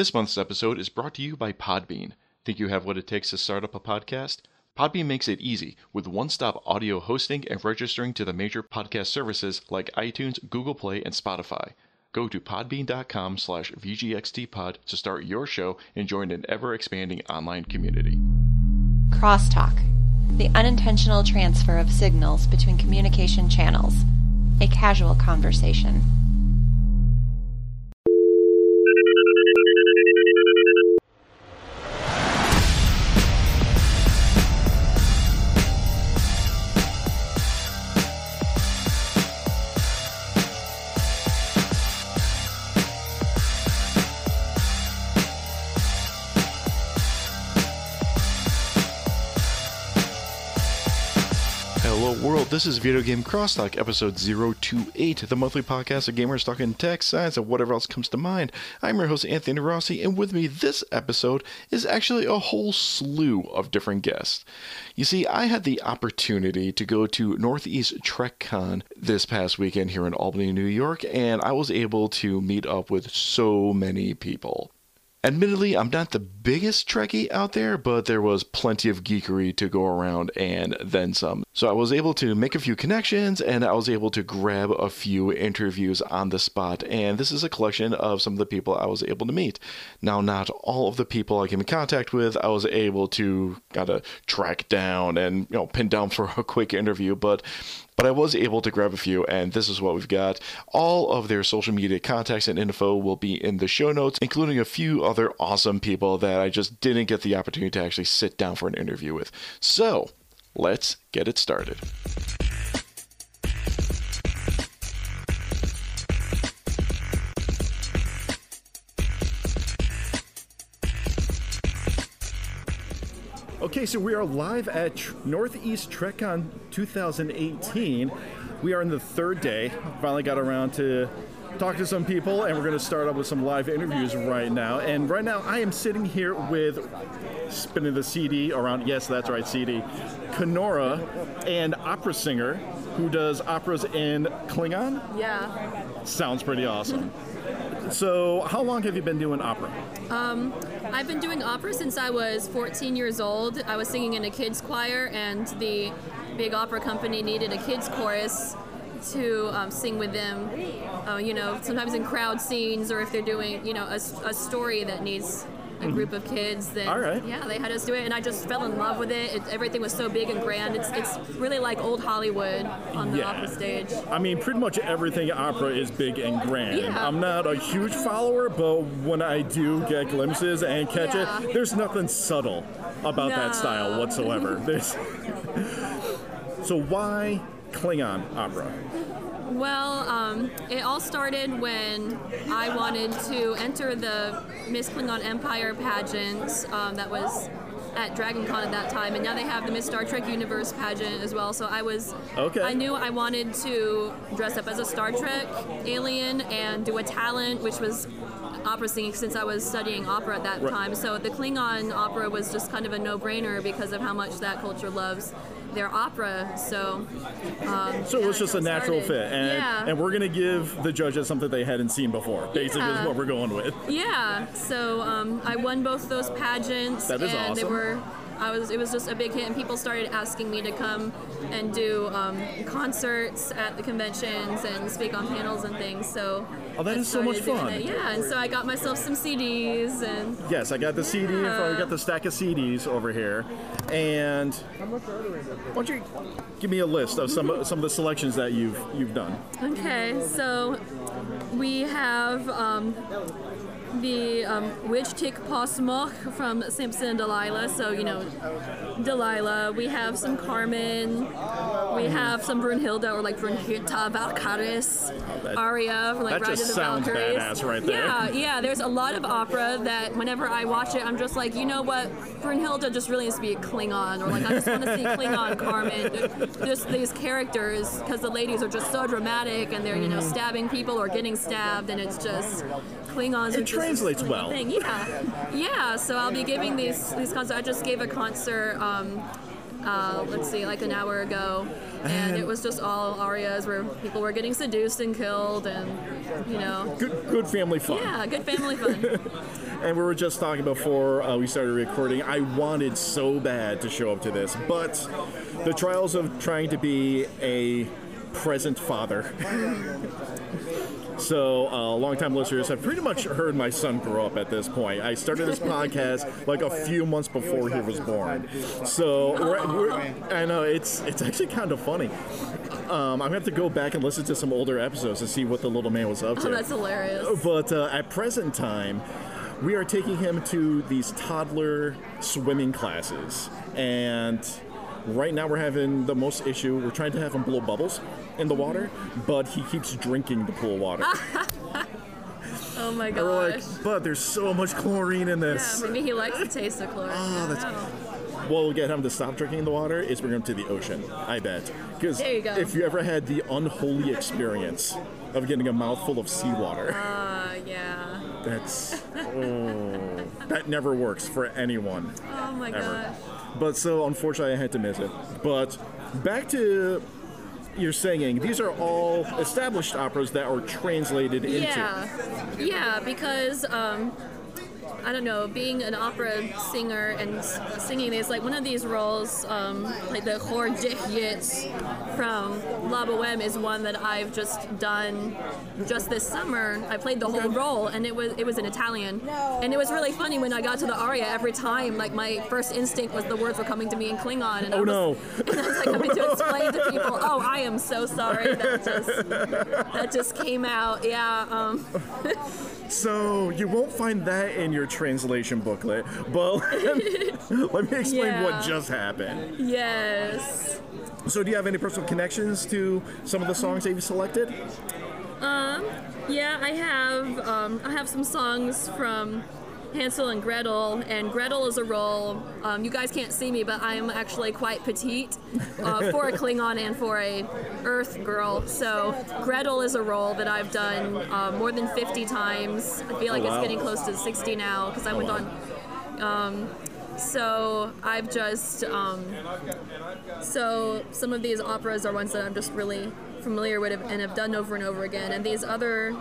This month's episode is brought to you by Podbean. Think you have what it takes to start up a podcast? Podbean makes it easy with one-stop audio hosting and registering to the major podcast services like iTunes, Google Play, and Spotify. Go to podbean.com slash vgxtpod to start your show and join an ever-expanding online community. Crosstalk, the unintentional transfer of signals between communication channels, a casual conversation. This is Video Game Crosstalk, episode 028, the monthly podcast of gamers talking tech, science, and whatever else comes to mind. I'm your host, Anthony Rossi, and with me this episode is actually a whole slew of different guests. You see, I had the opportunity to go to Northeast TrekCon this past weekend here in Albany, New York, and I was able to meet up with so many people. Admittedly, I'm not the biggest Trekkie out there, but there was plenty of geekery to go around and then some. So I was able to make a few connections and I was able to grab a few interviews on the spot. And this is a collection of some of the people I was able to meet. Now, not all of the people I came in contact with, I was able to kind of track down and you know pin down for a quick interview, but but I was able to grab a few, and this is what we've got. All of their social media contacts and info will be in the show notes, including a few other awesome people that I just didn't get the opportunity to actually sit down for an interview with. So, let's get it started. Okay, so we are live at Tr- Northeast TrekCon 2018. We are in the third day. Finally got around to talk to some people, and we're going to start up with some live interviews right now. And right now, I am sitting here with spinning the CD around. Yes, that's right, CD. Kenora, and opera singer who does operas in Klingon. Yeah. Sounds pretty awesome. So, how long have you been doing opera? Um, I've been doing opera since I was 14 years old. I was singing in a kids choir, and the big opera company needed a kids chorus to um, sing with them. Uh, you know, sometimes in crowd scenes, or if they're doing, you know, a, a story that needs a mm-hmm. group of kids. Right. yeah, they had us do it, and I just fell in love with it. it everything was so big and grand. It's it's really like old Hollywood on the Yeah. opera stage. I mean, pretty much everything opera is big and grand. Yeah. I'm not a huge follower, but when I do get glimpses and catch Yeah. it, there's nothing subtle about that style whatsoever. There's so why Klingon opera? Well, um, it all started when I wanted to enter the Miss Klingon Empire pageant um, that was at Dragon Con at that time, and now they have the Miss Star Trek Universe pageant as well. So I was, Okay. I knew I wanted to dress up as a Star Trek alien and do a talent, which was opera singing since I was studying opera at that Right. time. So the Klingon opera was just kind of a no-brainer because of how much that culture loves their opera. So um, So it was just a natural started. fit, and yeah. and we're gonna give the judges something they hadn't seen before. Basically, is what we're going with. Yeah, so um, I won both those pageants, That is and they were. I was. It was just a big hit, and people started asking me to come and do um, concerts at the conventions and speak on panels and things. So. Oh, that I is so much fun. it. Yeah, and so I got myself some CDs, and Yes, I got the CD. I got the stack of CDs over here, and why don't you give me a list of some some of the selections that you've you've done? Okay, so we have um, the um, Witch Tick Posmoch from Samson and Delilah. So, you know, Delilah. We have some Carmen. We have some Brunhilde or like Brunhilda Valkyris that- aria from like that Ride just of the sounds Valkyries. badass right there. Yeah, yeah. There's a lot of opera that whenever I watch it, I'm just like, you know what? Brunhilde just really needs to be a Klingon, or like I just want to see Klingon Carmen. Just these characters, because the ladies are just so dramatic and they're you know stabbing people or getting stabbed, and it's just Klingons. It are just translates well. Thing. Yeah, yeah. So I'll be giving these these concerts. I just gave a concert. Um, uh, let's see, like an hour ago, and it was just all arias where people were getting seduced and killed, and you know, Good, good family fun. yeah, good family fun. And we were just talking before uh, we started recording. I wanted so bad to show up to this, but the trials of trying to be a present father. So, uh, longtime listeners have pretty much heard my son grow up at this point. I started this podcast like a few months before he was born. So, we're, we're, I know it's it's actually kind of funny. Um, I'm gonna have to go back and listen to some older episodes to see what the little man was up to. Oh, that's hilarious. But uh, at present time, we are taking him to these toddler swimming classes. And right now we're having the most issue. We're trying to have him blow bubbles in the water, but he keeps drinking the pool water. Oh my And we're gosh. like, but there's so much chlorine in this. Yeah, this. maybe he likes the taste of chlorine. Oh, I that's- don't know. What will get him to stop drinking the water is bring him to the ocean, I bet. Because There you go. if you ever had the unholy experience of getting a mouthful of seawater, Uh, yeah. that's. Oh, that never works for anyone. Oh my ever. gosh. But so unfortunately, I had to miss it. But back to your singing. These are all established operas that are translated into. Yeah, yeah, because um, I don't know, being an opera singer and singing is like one of these roles, um, like the Hor Yitz from La Boheme is one that I've just done just this summer. I played the whole role, and it was it was in Italian, and it was really funny when I got to the aria. Every time, like my first instinct was the words were coming to me in Klingon, and I Oh was, no! and I was like having to explain to people, "Oh, I am so sorry that just that just came out." Yeah, um, So you won't find that in your translation booklet. But let me explain Yeah. what just happened. yes. So do you have any personal connections to some of the songs that you've selected? Um, yeah, I have. Um, I have some songs from Hansel and Gretel, and Gretel is a role. Um, you guys can't see me, but I'm actually quite petite uh, for a Klingon and for a Earth girl. So Gretel is a role that I've done uh, more than 50 times. I feel like Oh, wow. it's getting close to 60 now because I went wow. on. Um, so I've just um, so some of these operas are ones that I'm just really familiar with and have done over and over again, and these other.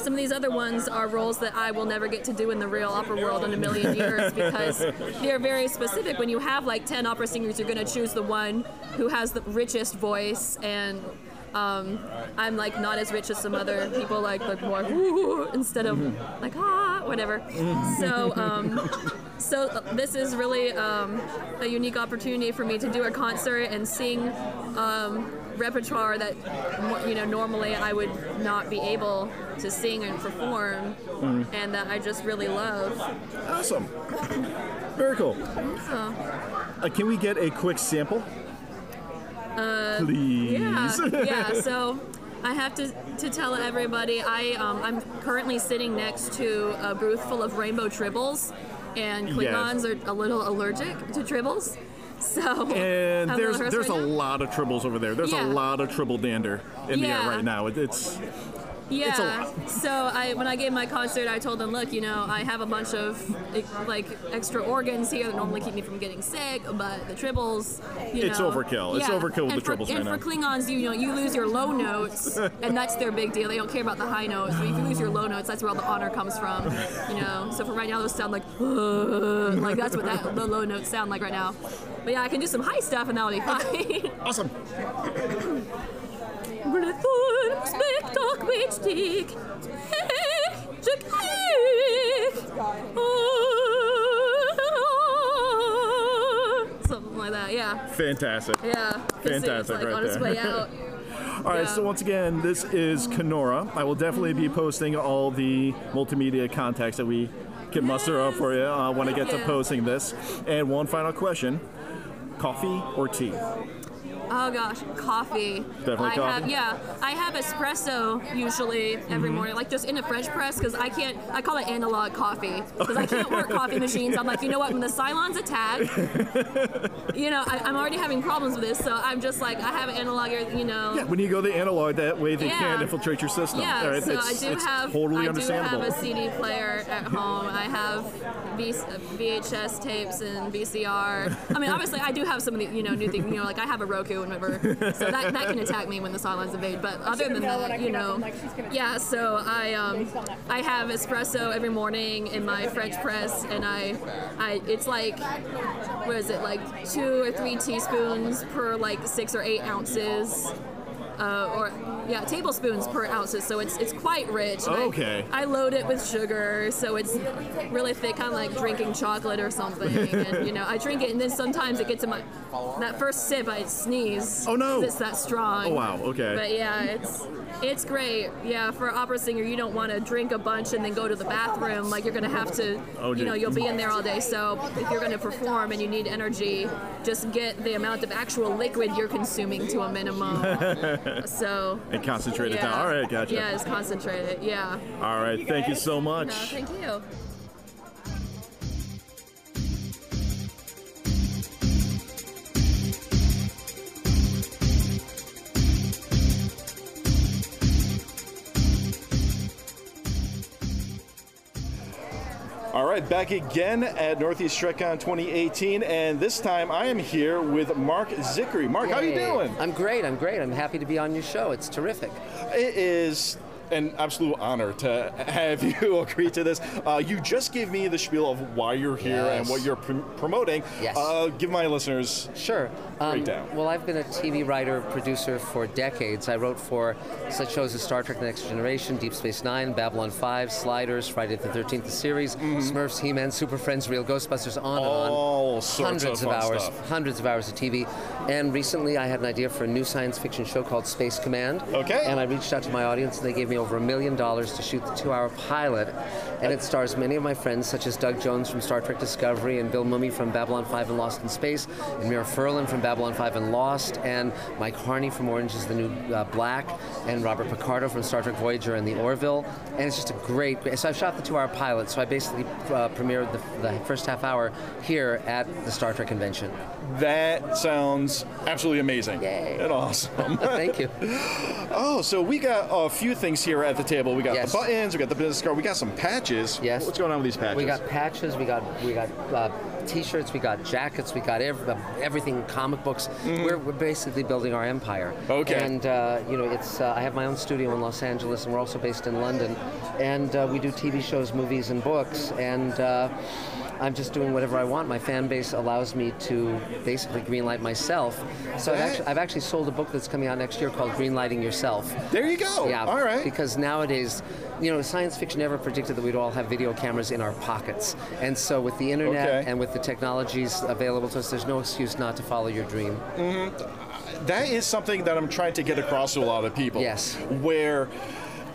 Some of these other ones are roles that I will never get to do in the real opera world in a million years because they're very specific. When you have like 10 opera singers, you're going to choose the one who has the richest voice and um, I'm like not as rich as some other people, like like more instead of like ah whatever. So um, so this is really um, a unique opportunity for me to do a concert and sing um, repertoire that you know normally I would not be able to sing and perform, and that I just really love. Awesome. Very cool. Uh, can we get a quick sample? Please. Uh, Yeah, yeah. So I have to, to tell everybody I um, I'm currently sitting next to a booth full of rainbow tribbles, and Klingons are a little allergic to tribbles. So And there's there's a now. lot of tribbles over there. There's Yeah. a lot of tribble dander in the air right now. It, it's Yeah. So I, when I gave my concert, I told them, look, you know, I have a bunch of like extra organs here that normally keep me from getting sick, but the tribbles, you It's know, overkill. It's overkill with and the for, tribbles And right for now. Klingons, you know, you lose your low notes, and that's their big deal. They don't care about the high notes. But if you lose your low notes, that's where all the honor comes from. You know. So for right now, those sound like like that's what that the low notes sound like right now. But yeah, I can do some high stuff, and that'll be fine. awesome. Spektak bitchtik. Something like that, yeah. Fantastic. Yeah. Fantastic like right on there. way out. All right, Yeah. so once again, this is Kenora. I will definitely be posting all the multimedia contacts that we can muster up for you uh, when I get to posting this. And one final question coffee or tea? Oh gosh, coffee. Definitely I coffee? Have, yeah, I have espresso usually every Mm-hmm. morning, like just in a French press because I can't. I call it analog coffee because I can't work coffee machines. I'm like, you know what? When the Cylons attack, you know, I, I'm already having problems with this, so I'm just like, I have an analog. You know. Yeah, when you go the analog, that way they Yeah. can't infiltrate your system. Yeah, right, so it's, I do have totally I do have a CD player at home. I have v- VHS tapes and VCR. I mean, obviously, I do have some of the you know new things. You know, like I have a Roku so that, that can attack me when the Cylons invade. But other than that, you know, yeah. So I um I have espresso every morning in my French press, and I I it's like what is it like two or three teaspoons per like six or eight ounces uh, or yeah, tablespoons per ounces. So it's it's quite rich. And I- Okay. I, load it with sugar, so it's really thick, kind of like drinking chocolate or something. and you know, I drink it, and then sometimes it gets in my that first sip, I sneeze. Oh, no! It's that strong. Oh, wow, okay. But yeah, it's it's great. Yeah, for opera singer, you don't want to drink a bunch and then go to the bathroom. Like you're gonna have to, Oh, you know, you'll be in there all day. So if you're gonna perform and you need energy, just get the amount of actual liquid you're consuming to a minimum. so and concentrate it yeah. down. All right, gotcha. Yeah, it's concentrated. Yeah. All right, thank you so much. No, thank you. Right, back again at Northeast TrekCon 2018, and this time I am here with Marc Zicree. Marc, how are you doing? I'm great. I'm great. I'm happy to be on your show. It's terrific. It is an absolute honor to have you agree to this. Uh, you just gave me the spiel of why you're here and what you're pr- promoting. Yes. Uh, give my listeners. Sure. Um, Breakdown. well, I've been a TV writer, producer for decades. I wrote for such shows as Star Trek: The Next Generation, Deep Space Nine, Babylon 5, Sliders, Friday the 13th, the series, Smurfs, He-Man, Super Friends, Real Ghostbusters, on and on. All sorts hundreds of of, hours, stuff. hundreds of hours of TV. And recently, I had an idea for a new science fiction show called Space Command. Okay. And I reached out to my audience, and they gave me over a million dollars to shoot the two-hour pilot. And it stars many of my friends, such as Doug Jones from Star Trek Discovery, and Bill Mumy from Babylon 5 and Lost in Space, and Mira Furlan from Babylon 5 and Lost, and Mike Harney from Orange is the New uh, Black, and Robert Picardo from Star Trek Voyager and the Orville. And it's just a great. great so I shot the two-hour pilot. So I basically uh, premiered the, the first half hour here at the Star Trek convention. That sounds absolutely amazing Yay. and awesome. Thank you. oh, so we got a few things here at the table. We got Yes. the buttons, we got the business card, we got some patches. Yes. What's going on with these patches? We got patches. We got we got uh, t-shirts. We got jackets. We got ev- uh, everything. Comic books. We're, we're basically building our empire. Mm-hmm. Okay. And uh, you know, it's uh, I have my own studio in Los Angeles, and we're also based in London. And uh, we do TV shows, movies, and books. And uh, I'm just doing whatever I want. My fan base allows me to basically greenlight myself. So I've actually, I've actually sold a book that's coming out next year called Greenlighting Yourself. There you go. Yeah. All right. Because nowadays, you know, science fiction never predicted that we'd all have video cameras in our pockets. And so with the internet Okay. and with the technologies available to us, there's no excuse not to follow your dream. Mm-hmm. that is something that I'm trying to get across to a lot of people. Yes. Where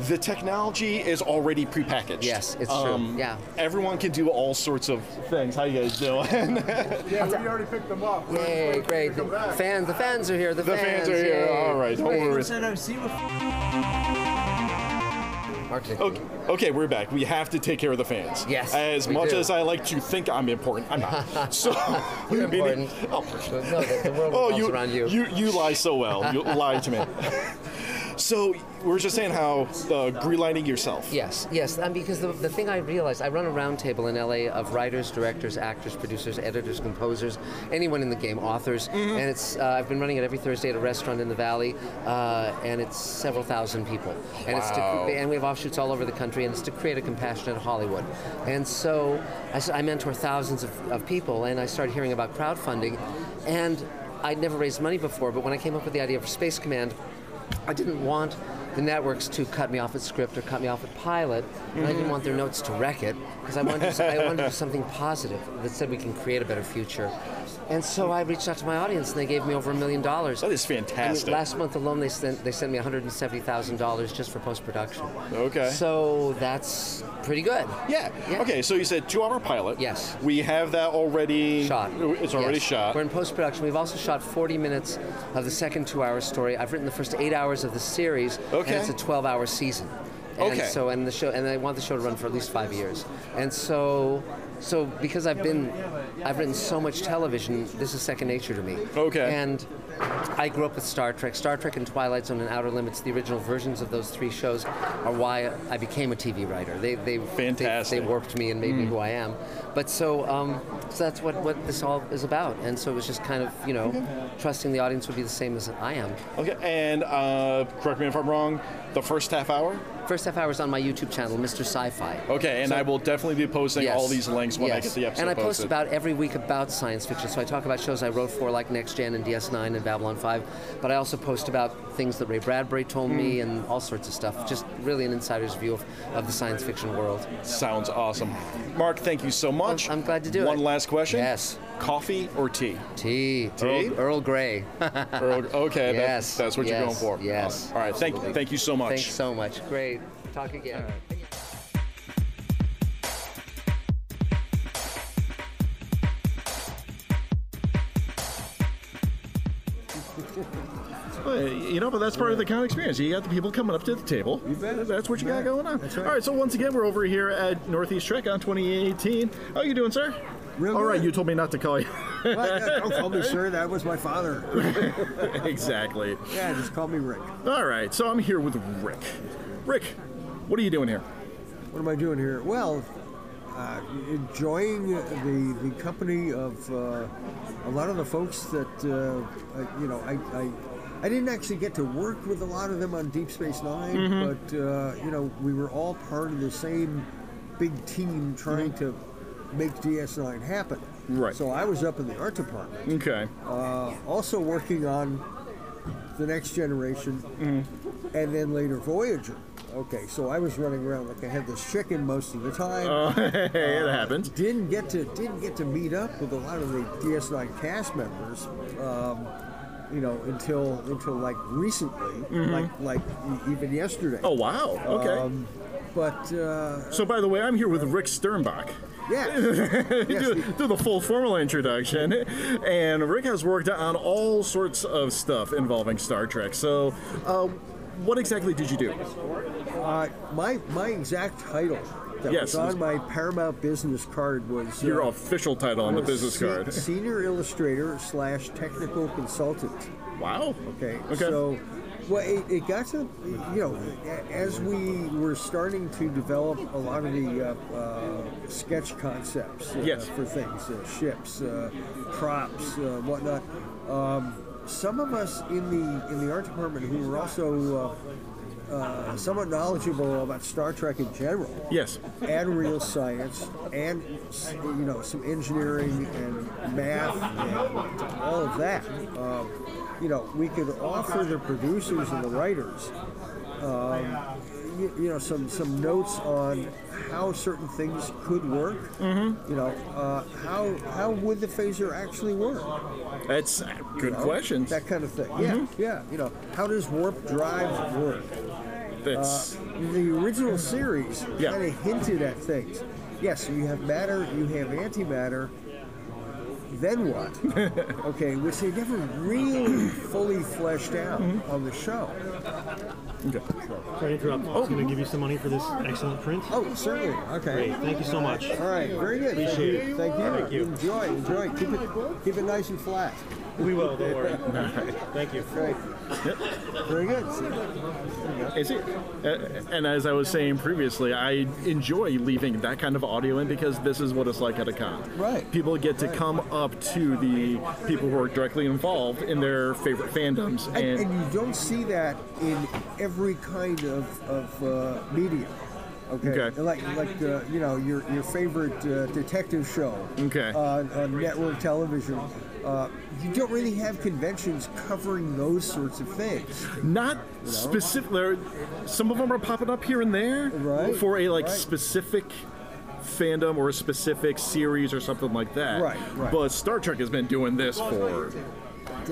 the technology is already prepackaged. Yes, it's true. Um, yeah. Everyone can do all sorts of things. How you guys doing? Yeah, we already picked them up. Yay, great. The fans, the fans are here. The, the fans are here. yay. All right, don't worry. Okay. Okay, we're back. We have to take care of the fans. Yes, As much do. as I like to think I'm important, I'm not. So You're meaning- important. Oh, No, the, the world oh, you, around you. you you lie so well. You lie to me. So we're just saying how uh, greenlighting yourself. Yes, yes. And because the, the thing I realized, I run a roundtable in LA of writers, directors, actors, producers, editors, composers, anyone in the game, authors, Mm-hmm. and it's uh, I've been running it every Thursday at a restaurant in the Valley, uh, and it's several thousand people, and it's to, and we have offshoots all over the country, and it's to create a compassionate Hollywood, and so I mentor thousands of, of people, and I started hearing about crowdfunding, and I'd never raised money before, but when I came up with the idea for Space Command. I didn't want the networks to cut me off at script or cut me off at pilot, and I didn't want their notes to wreck it because I wanted to, I wanted to do something positive that said we can create a better future. And so I reached out to my audience, and they gave me over a million dollars. That is I mean, fantastic. last month alone, they sent they sent me one hundred and seventy thousand dollars just for post production. Okay. So that's pretty good. yeah. Yeah. Okay, so you said two-hour pilot. Yes. We have that already Shot. It's already Yes. shot. We're in post production. We've also shot 40 minutes of the second two hour story. I've written the first eight hours of the series, Okay. and it's a 12 hour season. And Okay. So and the show and I want the show to run for at least five years. And so so because I've been I've written so much television, this is second nature to me. Okay. And I grew up with Star Trek. Star Trek and Twilight Zone and Outer Limits, the original versions of those three shows, are why I became a TV writer. They they Fantastic. They, they warped me and made me who I am. But so um, so that's what what this all is about. And so it was just kind of you know trusting the audience would be the same as I am. Okay, and uh, correct me if I'm wrong. The first half hour. First half hour is on my YouTube channel, Mr. Sci-Fi. Okay, and So- I will definitely be posting Yes. all these links when I get the episode And I post posted. about every week about science fiction. So I talk about shows I wrote for, like Next Gen and DS9 and Babylon 5. But I also post about things that Ray Bradbury told me Hmm. and all sorts of stuff. Just really an insider's view of, of the science fiction world. Sounds awesome. Marc, thank you so much. I'm glad to do One it. One last question. Yes. Coffee or tea? Tea. Tea? Earl, Earl Grey. Or- okay, that- Yes, that's what you're going for. yes, All right, thank, absolutely. thank you so much. Thanks so much. Great. Talk again. Well, You know, but that's part of the con experience. You got the people coming up to the table. That's what you got going on. That's right. All right, so once again, we're over here at Northeast TrekCon 2018. How are you doing, sir? Real All right, good. you told me not to call you. Well, yeah, don't call me sir. That was my father. exactly. Yeah, just call me Rick. All right, so I'm here with Rick. Rick, what are you doing here? What am I doing here? Well, uh, enjoying the the company of uh, a lot of the folks that uh, I, you know. I, I I didn't actually get to work with a lot of them on Deep Space 9 but uh, you know we were all part of the same big team trying to make DS9 happen. Right. So I was up in the art department. Okay. uh, also working on the next generation and then later Voyager. Okay, so I was running around like I had this chicken most of the time. hey, it happens. Didn't get to didn't get to meet up with a lot of the DS9 cast members, um, you know, until until like recently, like like e- even yesterday. Oh, wow. Okay. Um, but uh, so, by the way, I'm here with Rick Sternbach. Yeah, do, do the full formal introduction. And Rick has worked on all sorts of stuff involving Star Trek. So, uh, what exactly did you do? uh, my my exact title that Yes. was on my Paramount business card was Your uh, official title on the business se- card. Senior illustrator slash technical consultant. Wow. Okay. Okay. So, well, it, it got to, you know, as we were starting to develop a lot of the uh, uh, sketch concepts uh, Yes. for things, uh, ships, uh, props, uh, whatnot. Um, some of us in the in the art department who were also uh, uh, somewhat knowledgeable about Star Trek in general yes. and real science and you know some engineering and math and all of that um, you know we could offer the producers and the writers um, you, you know some some notes on how certain things could work mm-hmm. you know uh, how how would the phaser actually work That's good you know, questions. that kind of thing yeah yeah you know how does warp drive work That's the original series Yeah. kind of hinted at things. Yes, you have matter, you have antimatter. Then what? okay, which they never really fully fleshed out Mm-hmm. on the show. okay. Sorry to interrupt. I was going to give you some money for this excellent print. Oh, certainly. Okay. Great. Thank you so much. All right. Very good. Thank Appreciate you. it. Thank you. Thank you. Enjoy. Enjoy. Keep it. Keep it nice and flat. We will. Don't worry. Thank you. Right. Very good. Is it? Uh, and as I was saying previously, I enjoy leaving that kind of audio in because this is what it's like at a con. Right. People get to Right. come up to the people who are directly involved in their favorite fandoms, And, and, and you don't see that in every kind of, of uh, media. Okay, Okay. like like uh, you know your your favorite uh, detective show. Okay. On, on network television, uh, you don't really have conventions covering those sorts of things. Not specific. Some of them are popping up here and there Right, for a like right. specific fandom or a specific series or something like that. Right, right. But Star Trek has been doing this for,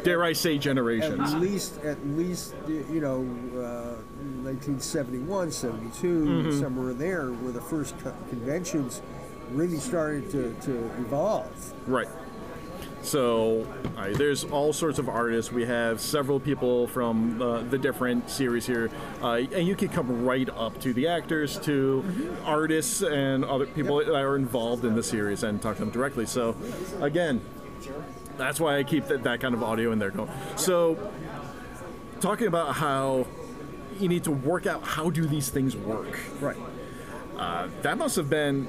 dare I say, generations. At least, at least, you know, uh, 1971, 72, Mm-hmm. somewhere there, where the first co- conventions really started to, to evolve. Right. So uh, there's all sorts of artists. We have several people from uh, the different series here, uh, and you can come right up to the actors, to artists, and other people that are involved in the series, and talk to them directly. So, again, that's why I keep that, that kind of audio in there going. So, talking about how you need to work out how do these things work. Right. Uh, that must have been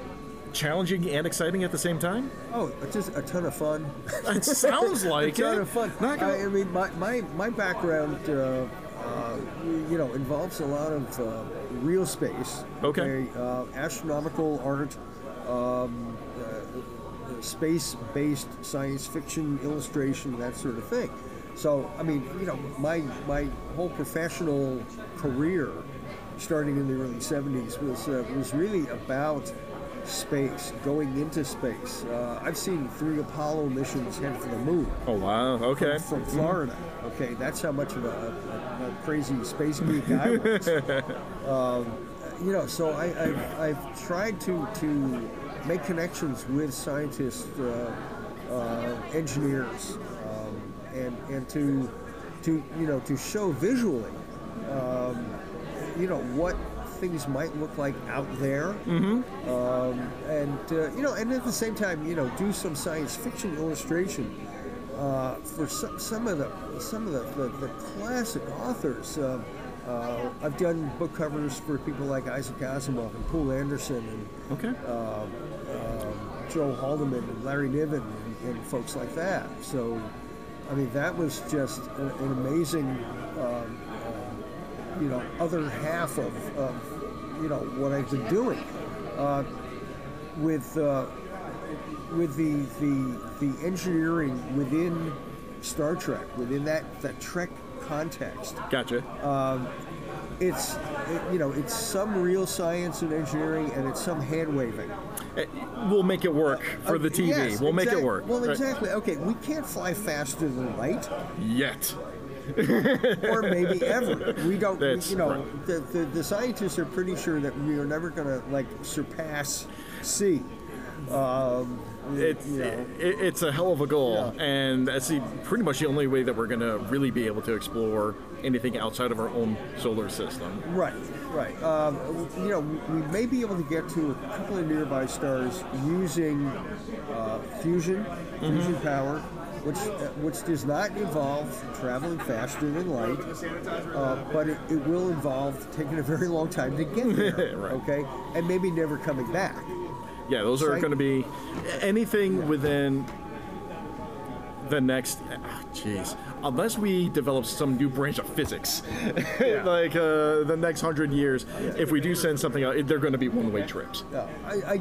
challenging and exciting at the same time. Oh, it's just a ton of fun. It sounds like a ton it. of fun. I, I mean, my, my, my background, uh, uh, you know, involves a lot of uh, real space. Okay. Uh, astronomical art, um, uh, space-based science fiction illustration, that sort of thing. So, I mean, you know, my my whole professional career, starting in the early '70s, was uh, was really about space, going into space. Uh, I've seen three Apollo missions head for the moon Oh wow! Okay. from Florida. Okay, that's how much of a, a, a crazy space geek I was. um, you know, so I, I've, I've tried to to make connections with scientists, uh, uh, engineers, um, and and to to you know to show visually, um, you know what things might look like out there um, and uh, you know, and at the same time, you know, do some science fiction illustration uh, for some, some of the some of the, the, the classic authors. Uh, uh, I've done book covers for people like Isaac Asimov and Poul Anderson and Okay. um, Joe Haldeman and Larry Niven and, and folks like that. So, I mean, that was just an, an amazing, um, um, you know, other half of, of, you know, what I've been doing uh, with uh, with the the the engineering within Star Trek, within that that Trek context Gotcha. it's it, you know it's some real science and engineering and it's some hand waving Eh, we'll make it work for the TV. Yes, we'll make it work. well Right. exactly okay we can't fly faster than light Yet. or maybe ever we don't That's you know right. the, the, the scientists are pretty sure that we are never going to like surpass c um, It's you know, it, it's a hell of a goal, Yeah. and that's the, pretty much the only way that we're gonna really be able to explore anything outside of our own solar system. Right, right. Um, you know, we, may be able to get to a couple of nearby stars using uh, fusion, fusion power, which which does not involve traveling faster than light, uh, but it, it will involve taking a very long time to get there. Right. Okay, and maybe never coming back. Yeah, those are going to be anything within the next. ah, Jeez, unless we develop some new branch of physics, like uh, the next hundred years, if we do send something out, they're going to be one-way trips. Yeah, I, I,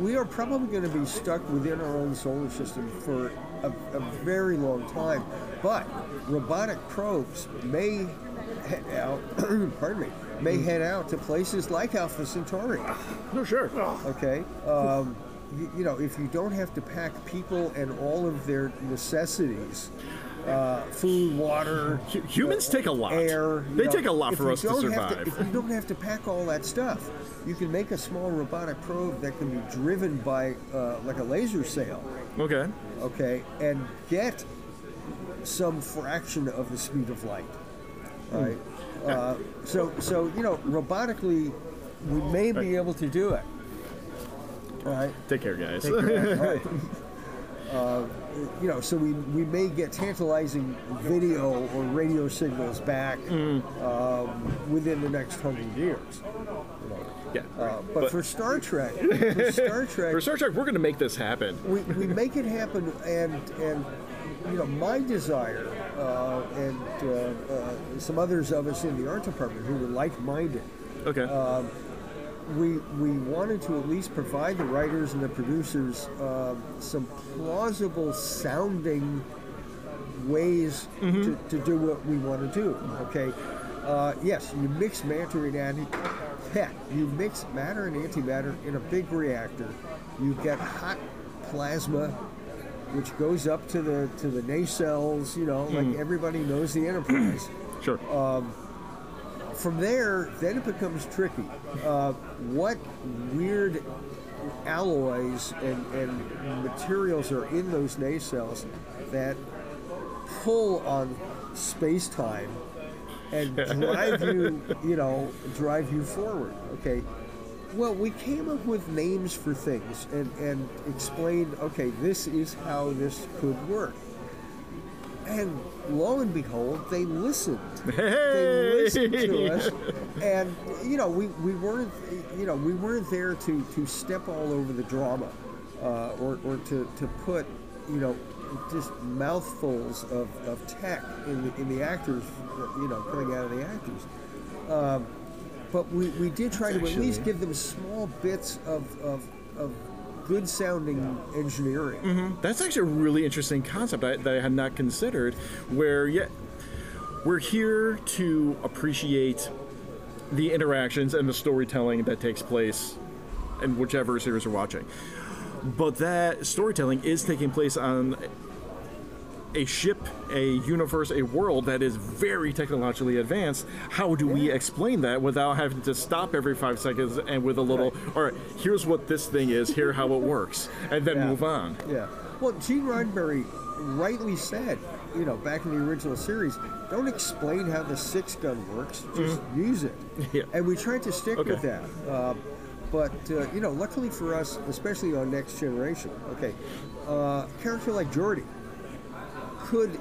we are probably going to be stuck within our own solar system for a, a very long time. But robotic probes may head out. pardon me. May head out to places like Alpha Centauri. No, sure. Okay. Um, you, you know, if you don't have to pack people and all of their necessities. Uh, food, water, Hu- humans take a lot. air. They know, take a lot for us to survive. if you don't have to pack all that stuff, you can make a small robotic probe that can be driven by uh, like a laser sail, Okay. okay, and get some fraction of the speed of light. Right. Uh, so so you know robotically, we may be able to do it. Right. Take care, guys. Right. Uh, you know, so we, we may get tantalizing video or radio signals back Mm. um, within the next hundred years. Yeah. Uh, but, for Star Trek, for Star Trek, For Star Trek, we're going to make this happen. we, we make it happen, and and you know, my desire uh, and uh, uh, some others of us in the art department who were like-minded Okay. we we wanted to at least provide the writers and the producers um, some plausible sounding ways to, to do what we want to do. Okay, uh, yes, you mix matter and Yeah, you mix matter and antimatter in a big reactor. You get hot plasma, which goes up to the to the nacelles. You know, like everybody knows the Enterprise Sure. from there, then it becomes tricky. Uh, what weird alloys and, and materials are in those nacelles that pull on space time and drive you, you know, drive you forward? Okay. Well, we came up with names for things and, and explained, okay, this is how this could work. And lo and behold, they listened. Hey! They listened to us, and you know, we, we weren't, you know, we weren't there to, to step all over the drama, uh, or, or to, to put, you know, just mouthfuls of, of tech in the, in the actors, you know, coming out of the actors. Um, but we, we did try to at least give them small bits of, of, of good sounding engineering. That's actually a really interesting concept I, that I had not considered. Where yeah, we're here to appreciate the interactions and the storytelling that takes place in whichever series we're watching. But that storytelling is taking place on a ship, a universe, a world that is very technologically advanced. How do we explain that without having to stop every five seconds and with a little, all right, here's what this thing is, here how it works, and then Yeah. move on? Yeah. Well, Gene Roddenberry rightly said, you know, back in the original series, don't explain how the six gun works, just use it. Mm-hmm. Yeah. And we tried to stick with that. Uh, but, uh, you know, luckily for us, especially on Next Generation, okay, uh, character like Geordi could,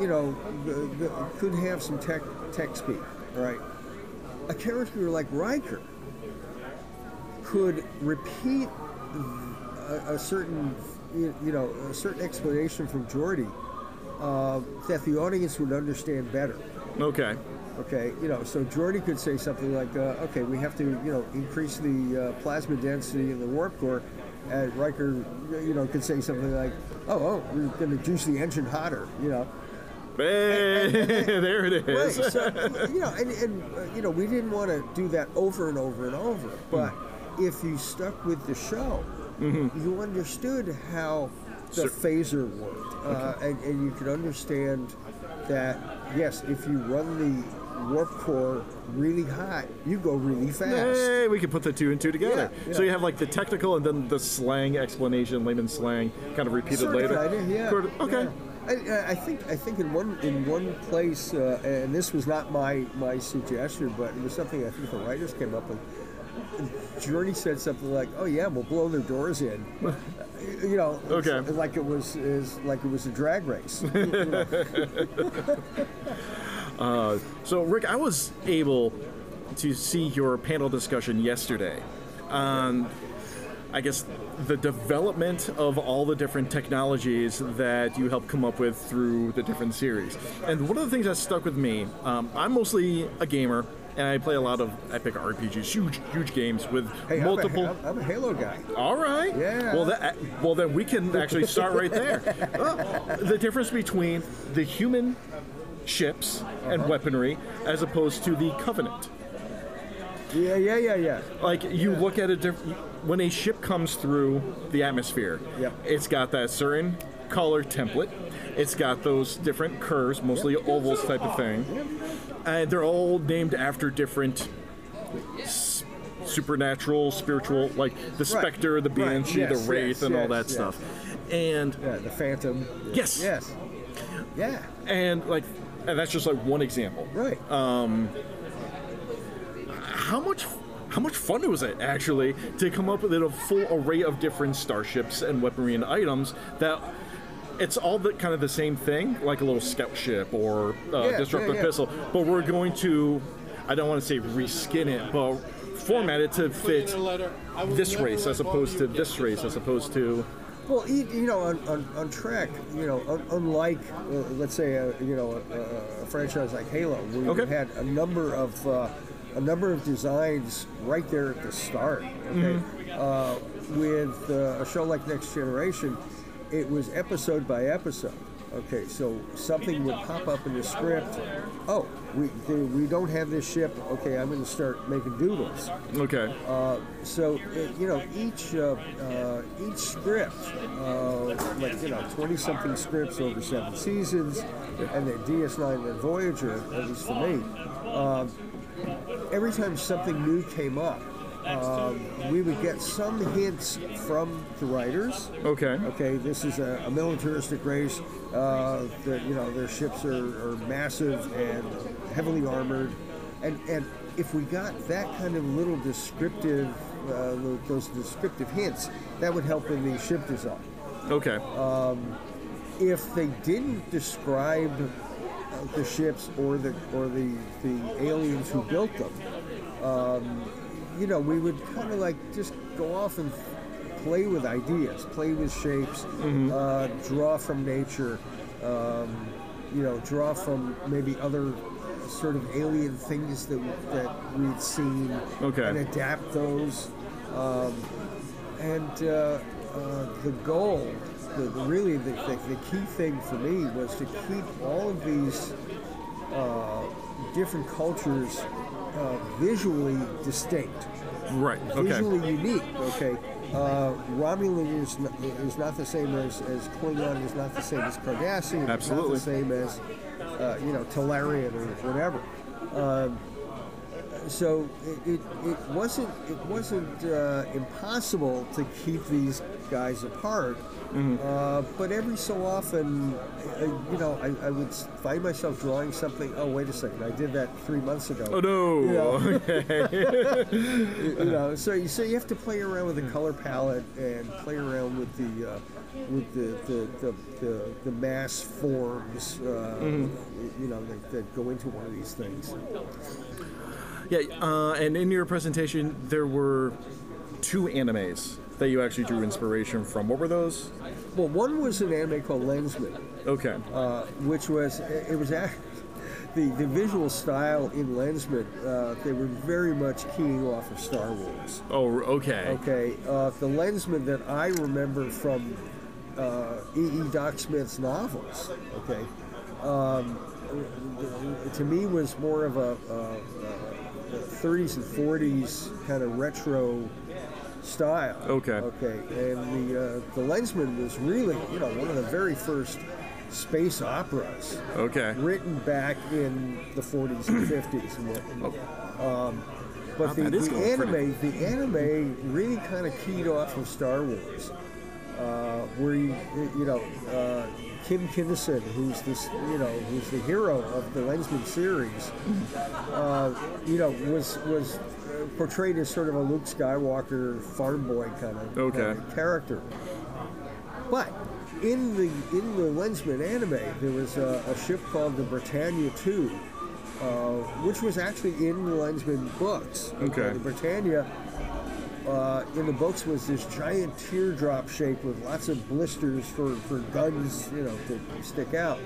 you know, could have some tech, tech speak, right? A character like Riker could repeat a, a certain, you know, a certain explanation from Geordi uh, that the audience would understand better. Okay. Okay, you know, so Geordi could say something like, uh, "Okay, we have to, you know, increase the uh, plasma density in the warp core," and Riker, you know, could say something like, "Oh, oh, we're going to juice the engine hotter," you know. Hey, there it is. Right. So, you know, and, and uh, you know, we didn't want to do that over and over and over. But if you stuck with the show, you understood how the Sure. phaser worked, uh, and, and you could understand that yes, if you run the warp core really hot, you go really fast. Hey, we can put the two and two together. Yeah, So you have like the technical and then the slang explanation, layman slang, kind of repeated Sort later. of, yeah. Sort of- okay. yeah. I, I think I think in one in one place, uh, and this was not my my suggestion, but it was something I think the writers came up with. Geordi said something like, "Oh yeah, we'll blow their doors in," you know, Okay. like it was is like it was a drag race. Know. So, Rick, I was able to see your panel discussion yesterday on, I guess, the development of all the different technologies that you helped come up with through the different series. And one of the things that stuck with me, um, I'm mostly a gamer. And I play a lot of epic RPGs, huge, huge games with Hey, multiple. I'm a, I'm a Halo guy. All right. Yeah. Well, that, well, then we can actually start right there. Uh, the difference between the human ships and Uh-huh. weaponry as opposed to the Covenant. Yeah, yeah, yeah, yeah. Like you look at a different when a ship comes through the atmosphere. Yep. It's got that certain color template. It's got those different curves, mostly ovals type of thing, and they're all named after different s- supernatural, spiritual, like the specter, the Right. banshee, Yes, the wraith, yes, and all that yes. stuff. And Yeah, the Phantom. Yes. Yes. Yeah. and like, and that's just like one example. Right. how much how much fun was it actually to come up with a full array of different starships and weaponry and items that it's all the kind of the same thing like a little scout ship or uh, Yeah, disruptor yeah, yeah. pistol but we're going to i don't want to say reskin it but format it to fit this race as opposed to this race as opposed to Well, you, know, on, on, on Trek, you know, un, unlike, uh, let's say, a, you know, a, a franchise like Halo, where Okay. you had a number of uh, a number of designs right there at the start. Okay, uh, with uh, a show like Next Generation, it was episode by episode. Okay, so something would pop up in the script. Oh, we we don't have this ship. Okay, I'm going to start making doodles. Okay. Uh, so it, you know each uh, uh, each script, uh, like you know, twenty something scripts over seven seasons, and then DS9 and Voyager, at least for me. Um, every time something new came up, um, we would get some hints from the writers. Okay. Okay, this is a, a militaristic race. Uh, that you know their ships are, are massive and heavily armored, and and if we got that kind of little descriptive, uh, those descriptive hints, that would help in the ship design. Okay. Um, If they didn't describe uh, the ships or the or the the aliens who built them, um, you know, we would kind of like just go off and play with ideas, play with shapes, uh, draw from nature, um, you know, draw from maybe other sort of alien things that that we'd seen, Okay. and adapt those. Um, and uh, uh, the goal, the, the really the, the, the key thing for me was to keep all of these uh, different cultures uh, visually distinct right. Okay. visually unique. Okay, uh, Romulan is not, is not the same as, as Klingon. Is not the same as Cardassian. Absolutely. It's not the same as uh, you know Talarian or whatever. Um, so it, it, it wasn't it wasn't uh, impossible to keep these guys apart. Uh, but every so often, uh, you know, I, I would find myself drawing something. Oh, wait a second! I did that three months ago. Oh no. You know, Okay. you know, so you so you have to play around with the color palette and play around with the uh, with the the, the, the, the mass forms, uh, you know, that, that go into one of these things. Yeah, uh, and in your presentation, there were two animes that you actually drew inspiration from. What were those? Well, one was an anime called Lensman, Okay. uh, which was it was act- the the visual style in Lensman. Uh, they were very much keying off of Star Wars. oh, okay. Okay, uh, the Lensman that I remember from uh, E. E. Doc Smith's novels, okay, um, to me was more of a, uh uh 30s and 40s kind of retro style. Okay. Okay, and the uh, the Lensman was really, you know, one of the very first space operas Okay. written back in the 40s and 50s and what. Um, but the, the anime, pretty- the anime really kind of keyed off of Star Wars, uh, where you, you know, uh, Kim Kinnison, who's this, you know, who's the hero of the Lensman series, uh, you know, was was portrayed as sort of a Luke Skywalker farm boy kind of, Okay. kind of character. But in the in the Lensman anime, there was a, a ship called the Britannia Two, uh, which was actually in the Lensman books. Okay. The Britannia uh, in the books was this giant teardrop shape with lots of blisters for, for guns, you know, to stick out.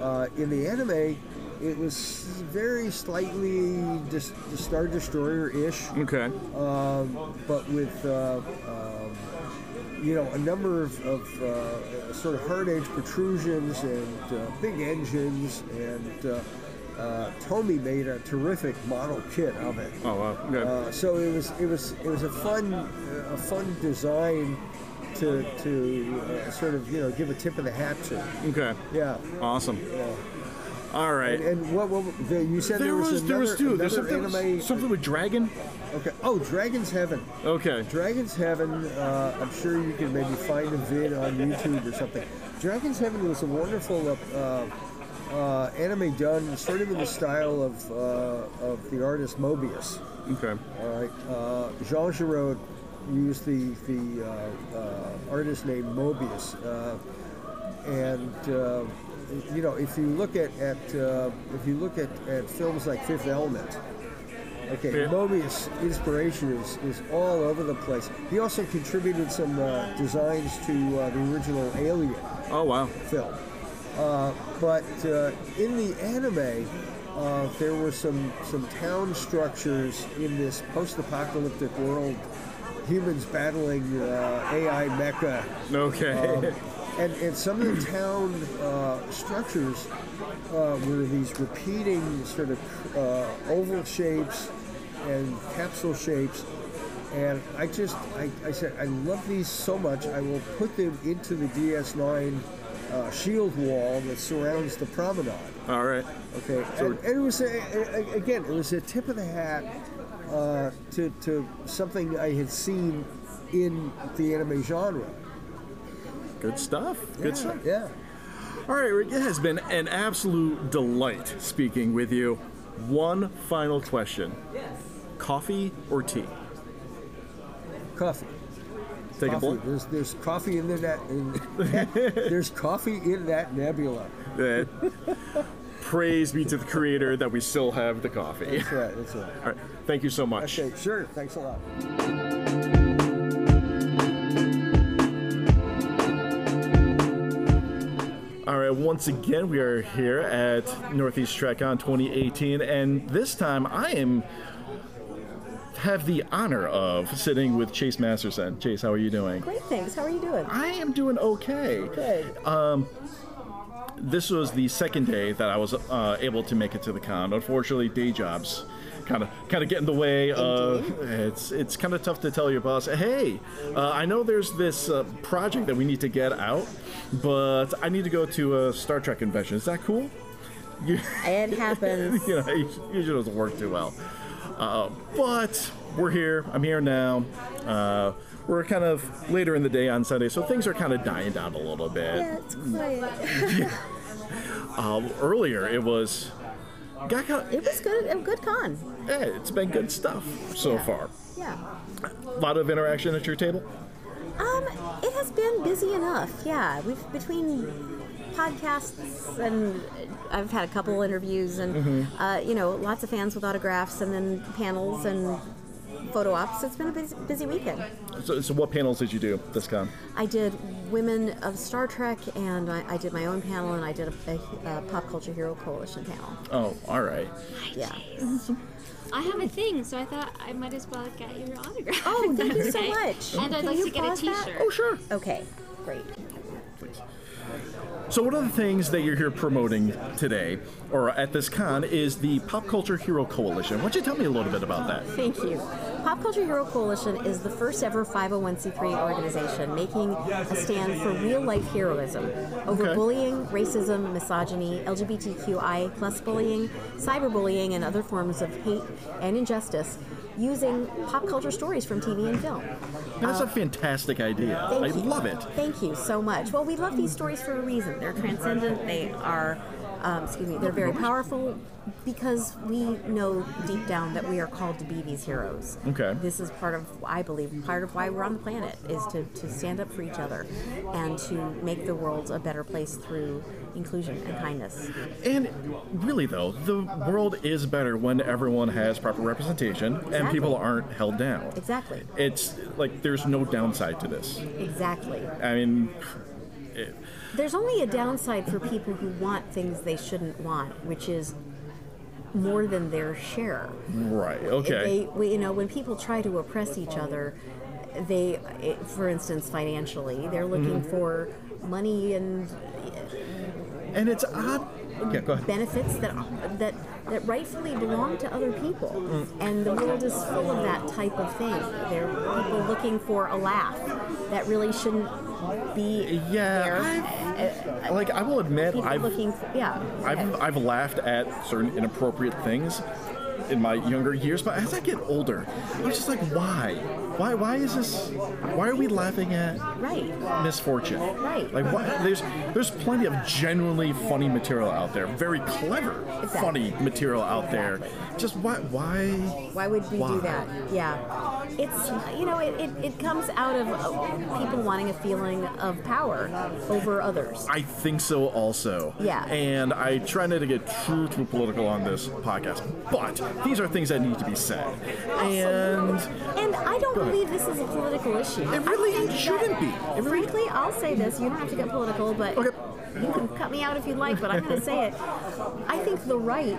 Uh, in the anime, it was very slightly dis- Star Destroyer-ish Okay. um, but with uh, um, you know a number of, of uh, sort of hard edge protrusions and uh, big engines, and uh, uh, Tomy made a terrific model kit of it. Oh, wow. Okay. Uh, so it was it was it was a fun a fun design to to uh, sort of you know give a tip of the hat to. okay. Yeah. Awesome. All right. And, and what, what the, you said there, there was another, there was two. There's something, anime. something with dragon. Okay. Oh, Dragon's Heaven. Okay. Dragon's Heaven, uh, I'm sure you can maybe find a vid on YouTube or something. Dragon's Heaven was a wonderful uh, uh, anime done sort of in the style of, uh, of the artist Moebius. Okay. All right. Uh, Jean Giraud used the, the uh, uh, artist name Moebius. Uh, and, uh, you know, if you look at, at uh, if you look at, at films like Fifth Element, Okay, Yeah. Moebius inspiration is, is all over the place. He also contributed some uh, designs to uh, the original Alien Oh wow. film. Uh, but uh, in the anime, uh, there were some some town structures in this post-apocalyptic world, humans battling uh, AI mecha. Okay. Um, and, and some of the town uh, structures uh, were these repeating sort of uh, oval shapes and capsule shapes. And I just, I, I said, I love these so much, I will put them into the DS9 uh, shield wall that surrounds the promenade. All right. Okay, and, and it was a, a- again, it was a tip of the hat uh, to, to something I had seen in the anime genre. Good stuff. Good stuff. Yeah. All right, Rick, it has been an absolute delight speaking with you. One final question Yes. coffee or tea? Coffee. Take coffee. a blunt. There's there's coffee in there. In, there's coffee in that nebula. Praise be to the creator that we still have the coffee. That's right. That's right. All right, thank you so much. Okay, sure. Thanks a lot. All right, once again, we are here at Northeast TrekCon 2018, and this time I am have the honor of sitting with Chase Masterson. Chase, how are you doing? Great, thanks. How are you doing? I am doing okay. Good. This was the second day that I was uh, able to make it to the con. Unfortunately, day jobs kind of kind of get in the way. Uh, it's it's kind of tough to tell your boss, hey, uh, I know there's this uh, project that we need to get out, but I need to go to a Star Trek convention. Is that cool? You, It happens. you know, it usually doesn't work too well. Uh, but we're here. I'm here now. Uh, we're kind of later in the day on Sunday, so things are kind of dying down a little bit. Yeah, it's quiet. Um, earlier, it was got It was good. A good con. yeah, it's been good stuff so Yeah. far. Yeah. A lot of interaction at your table. Um, it has been busy enough. Yeah, we've between podcasts and I've had a couple interviews and Mm-hmm. uh, you know lots of fans with autographs and then panels and photo ops. It's been a busy, busy weekend. So, so what panels did you do this con? I did Women of Star Trek and I, I did my own panel and I did a, a, a Pop Culture Hero Coalition panel. Oh, all right. Yeah. I have a thing, so I thought I might as well get your autograph. Oh, thank you so much. And I'd Can like to get a pause that? T-shirt. Oh, sure. Okay, great. Please. So one of the things that you're here promoting today, or at this con, is the Pop Culture Hero Coalition. Why don't you tell me a little bit about that? Thank you. Pop Culture Hero Coalition is the first ever 501c3 organization making a stand for real life heroism over Okay. bullying, racism, misogyny, LGBTQI plus bullying, cyberbullying, and other forms of hate and injustice using pop culture stories from TV and film. That's a fantastic idea. Uh, I you. love it. Thank you so much. Well, we love these stories for a reason. They're transcendent. They are, um, excuse me, they're very powerful because we know deep down that we are called to be these heroes. Okay. This is part of, I believe, part of why we're on the planet is to, to stand up for each other and to make the world a better place through inclusion and kindness. And really, though, the world is better when everyone has proper representation and people aren't held down. Exactly. It's like there's no downside to this. Exactly. I mean, it, There's only a downside for people who want things they shouldn't want, which is more than their share. right? Okay. They, you know, when people try to oppress each other, they, for instance, financially, they're looking Mm-hmm. for money and and it's odd. Yeah, go ahead. benefits that that that rightfully belong to other people, Mm. and the world is full of that type of thing. There are people looking for a laugh that really shouldn't be Yeah, there. Like I will admit, I've looking, for, yeah. I've I've laughed at certain inappropriate things in my younger years, but as I get older, I'm just like, why? Why? Why is this? Why are we laughing at Right. misfortune? Right. Like, why, there's there's plenty of genuinely funny material out there, very clever, Exactly. funny material out there. Just why? Why? Why would we Why? do that? Yeah. It's, you know, it, it, it comes out of uh, people wanting a feeling of power over others. I think so also. Yeah. And I try not to get too too political on this podcast, but these are things that need to be said. And And I don't believe this is a political issue. It really shouldn't be. It really- frankly, I'll say this. You don't have to get political, but Okay. you can cut me out if you'd like, but I'm going to say it. I think the right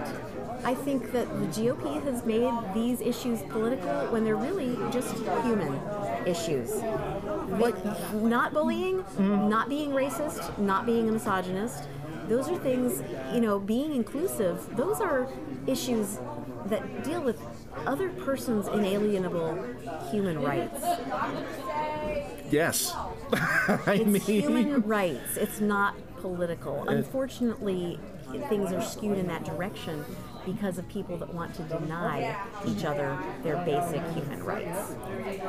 I think that the GOP has made these issues political when they're really just human issues. Like not bullying, mm-hmm. not being racist, not being a misogynist. Those are things, you know, being inclusive, those are issues that deal with other person's inalienable human rights. Yes. I It's mean, human rights. It's not political. Unfortunately, things are skewed in that direction because of people that want to deny each other their basic human rights.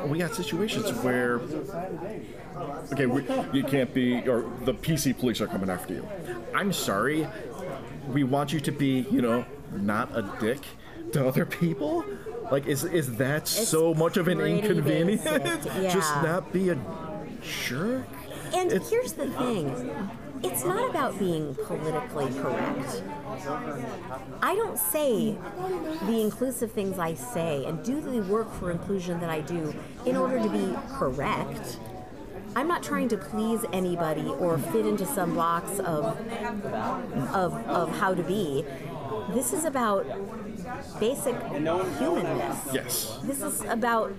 we got situations where okay we, you can't be or the pc police are coming after you. I'm sorry. We want you to be you know not a dick to other people? Like is is that so much of an inconvenience basic, just not be a jerk? And It's- here's the thing it's not about being politically correct. I don't say the inclusive things I say and do the work for inclusion that I do in order to be correct. I'm not trying to please anybody or fit into some box of, of, of how to be. This is about basic humanness. yes This is about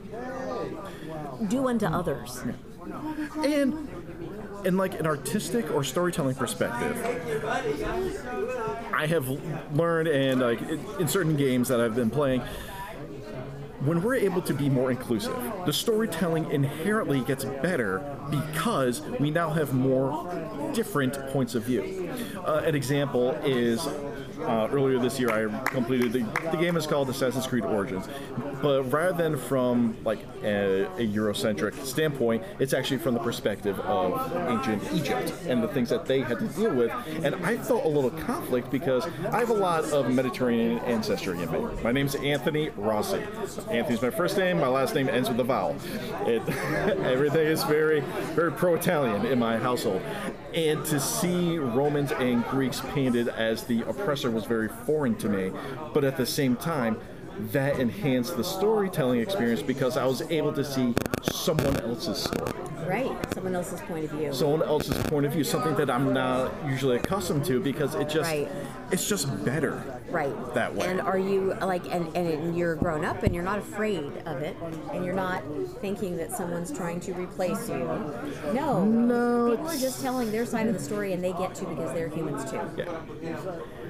do unto others. and in like an artistic or storytelling perspective i have learned and like in- in certain games that i've been playing when we're able to be more inclusive the storytelling inherently gets better because we now have more different points of view. Uh, an example is uh, earlier this year i completed the, the game is called assassin's creed origins. But rather than from like a, a eurocentric standpoint it's actually from the perspective of ancient egypt and the things that they had to deal with. And i felt a little conflict because i have a lot of mediterranean ancestry in me. My name's anthony rossi. Anthony's my first name my last name ends with a vowel. It, everything is very very pro-italian in my household. And to see romans and greeks painted as the oppressor was very foreign to me but at the same time that enhanced the storytelling experience because I was able to see someone else's story, Right, someone else's point of view. someone else's point of view, something that I'm not usually accustomed to because it just Right. it's just better. right that way. and are you like and, and you're grown up and you're not afraid of it and you're not thinking that someone's trying to replace you no No, people are just telling their side of the story and they get to because they're humans too Yeah.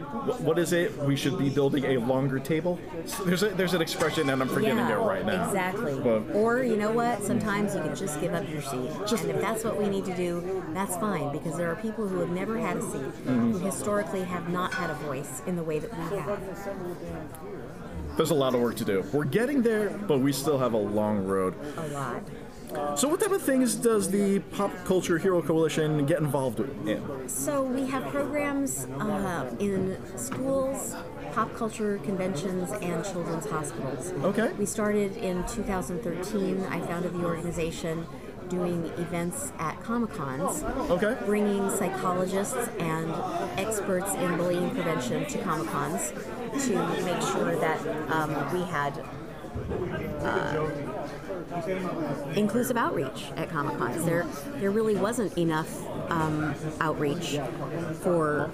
What, is it? We should be building a longer table. There's a, there's an expression and I'm forgetting yeah, it right now. exactly But or you know what sometimes you can just give up your seat and if that's what we need to do that's fine because there are people who have never had a seat Mm-hmm. who historically have not had a voice in the way that we have there's a lot of work to do. We're getting there, but we still have a long road. a lot So, what type of things does the Pop Culture Hero Coalition get involved in? So we have programs uh, in schools, pop culture conventions, and children's hospitals. Okay. We started in 2013. I founded the organization doing events at Comic Cons, Okay. bringing psychologists and experts in bullying prevention to Comic Cons to make sure that um, we had uh, inclusive outreach at Comic Cons. There, there really wasn't enough um, outreach for.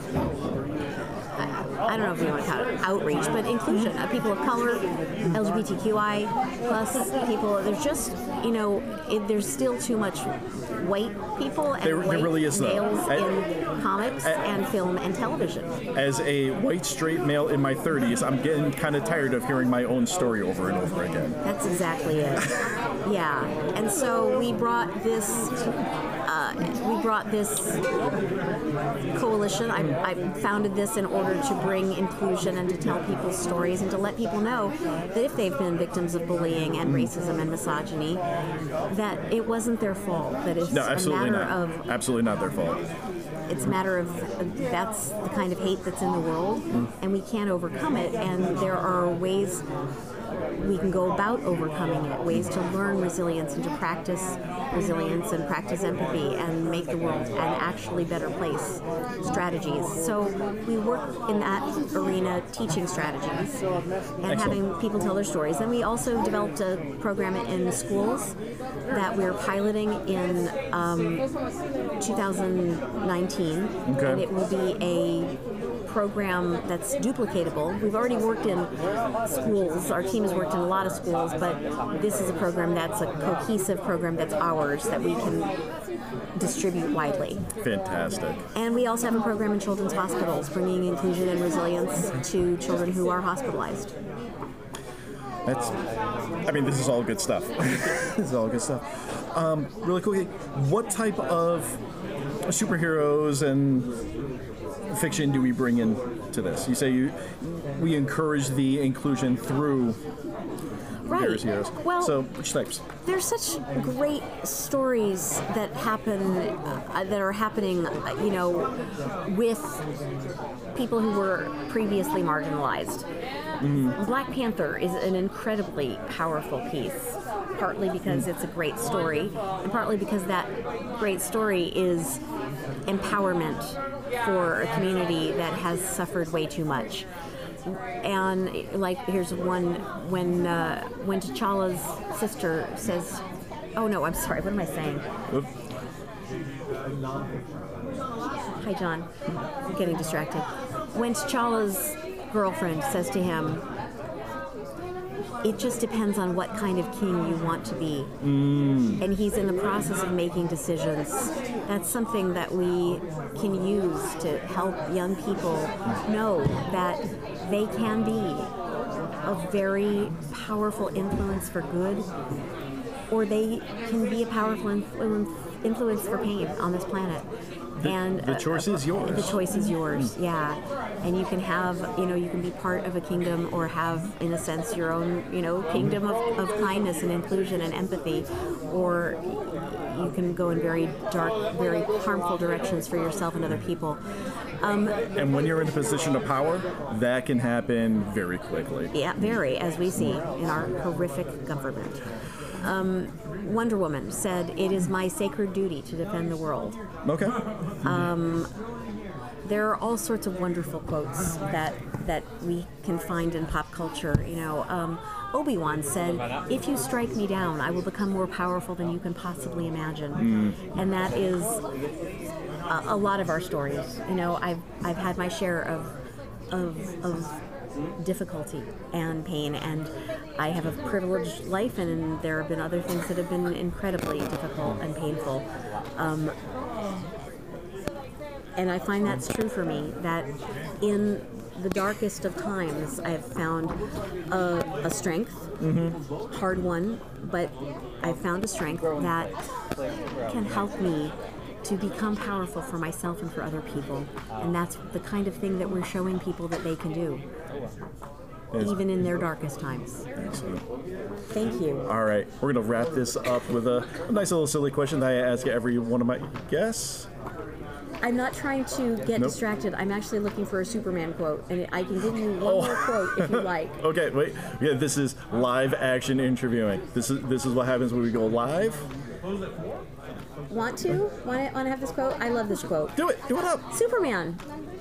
I, I don't know if you want to call it outreach, but inclusion of people of color, LGBTQI plus people. There's just, you know, it, there's still too much white people and There- there white really is, males I- in comics and film and television. As a white straight male in my 30s, I'm getting kind of tired of hearing my own story over and over again. That's exactly it. Yeah, and so we brought this. Uh, we brought this coalition. I, I founded this in order to bring inclusion and to tell people's stories and to let people know that if they've been victims of bullying and racism and misogyny, that it wasn't their fault. That it's No, a matter not. of Absolutely not their fault. It's a matter of that's the kind of hate that's in the world, and we can't overcome it. And there are ways we can go about overcoming it, ways to learn resilience and to practice resilience and practice empathy and make the world an actually better place. Strategies. So we work in that arena teaching strategies and having people tell their stories. Then we also developed a program in schools that we're piloting in um, 2019, Okay. and it will be a program that's duplicatable. We've already worked in schools. Our team has worked in a lot of schools, but this is a program that's a cohesive program that's ours that we can distribute widely. Fantastic. And we also have a program in children's hospitals, bringing inclusion and resilience to children who are hospitalized. That's. I mean, this is all good stuff. this is all good stuff. Um, really quickly, what type of superheroes and fiction do we bring in to this? You say you we encourage the inclusion through Right. various heroes. Well, so which types? there's such great stories that happen uh, that are happening uh, you know with people who were previously marginalized black panther is an incredibly powerful piece partly because it's a great story and partly because that great story is empowerment for a community that has suffered way too much and like here's one when uh, when T'Challa's sister says, "Oh no, I'm sorry. What am I saying?" Hi, John. I'm getting distracted. When T'Challa's girlfriend says to him, "It just depends on what kind of king you want to be," mm. and he's in the process of making decisions. That's something that we can use to help young people know that they can be a very powerful influence for good, or they can be a powerful influence, influence for pain on this planet. And the uh, choice is yours. The choice is yours, yeah. And you can have, you know, you can be part of a kingdom or have, in a sense, your own, you know, kingdom of, of kindness and inclusion and empathy, or you can go in very dark, very harmful directions for yourself and other people. Um, And when you're in a position of power, that can happen very quickly. yeah, very, as we see in our horrific government. Um, Wonder Woman said, It is my sacred duty to defend the world. Okay. There are all sorts of wonderful quotes that, that we can find in pop culture. You know, um, Obi Wan said, If you strike me down, I will become more powerful than you can possibly imagine. And that is a, a lot of our stories. You know, I've, I've had my share of, of, of difficulty and pain, and I have a privileged life, and there have been other things that have been incredibly difficult and painful. Um, and I find that's true for me, that in the darkest of times, I've found a, a strength, hard one, but I've found a strength that can help me to become powerful for myself and for other people. And that's the kind of thing that we're showing people that they can do, even in their darkest times. Excellent. Thank you. All right, we're gonna wrap this up with a, a nice little silly question that I ask every one of my guests. I'm not trying to get Nope. distracted. I'm actually looking for a Superman quote, and I can give you one Oh. more quote if you like. Okay, wait. Yeah, this is live action interviewing. This is this is what happens when we go live. Want to? Want to, want to have this quote? I love this quote. Do it. Do it up. Superman.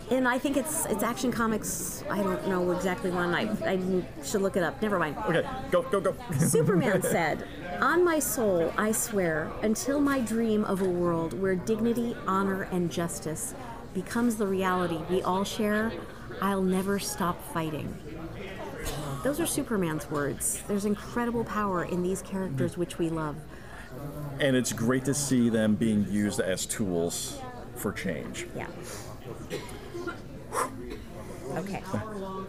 And I think it's it's Action Comics. I don't know exactly when. I, I should look it up. Never mind. Okay, go go go. Superman said, On my soul, I swear, until my dream of a world where dignity, honor, and justice becomes the reality we all share, I'll never stop fighting. Those are Superman's words. There's incredible power in these characters mm. which we love. And it's great to see them being used as tools for change. Yeah. Okay.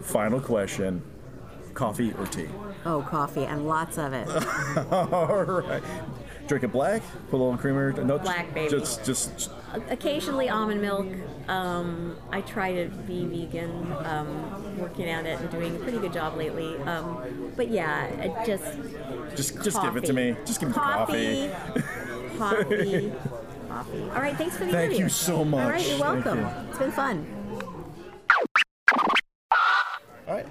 Final question: coffee or tea? Oh, coffee and lots of it. All right. Drink it black. Put a little creamer. No, Black, baby. Just just Occasionally almond milk. Um, I try to be vegan, um, working at it and doing a pretty good job lately. Um, but yeah, it just just just give it to me. Just give me the coffee. coffee, coffee. All right, thanks for the Thank interview. you so much. All right, you're welcome. you. It's been fun. All right.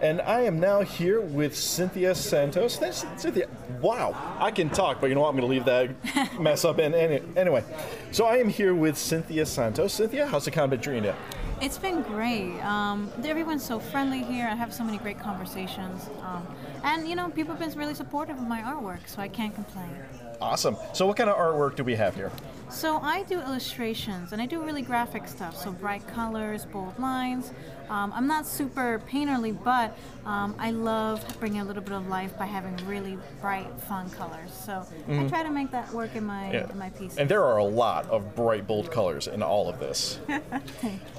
And I am now here with Cynthia Santos. Thanks, Cynthia. Wow, I can talk, but you know what? I'm going to leave that mess up. And any, anyway, so I am here with Cynthia Santos. Cynthia, how's the con been treating you? It's been great. Um, everyone's so friendly here. I have so many great conversations. Um, and, you know, people have been really supportive of my artwork, so I can't complain. Awesome. So, what kind of artwork do we have here? So I do illustrations and I do really graphic stuff. So bright colors, bold lines. Um, I'm not super painterly, but um, I love bringing a little bit of life by having really bright, fun colors. So I Mhm. try to make that work in my Yeah. in my pieces. And there are a lot of bright, bold colors in all of this.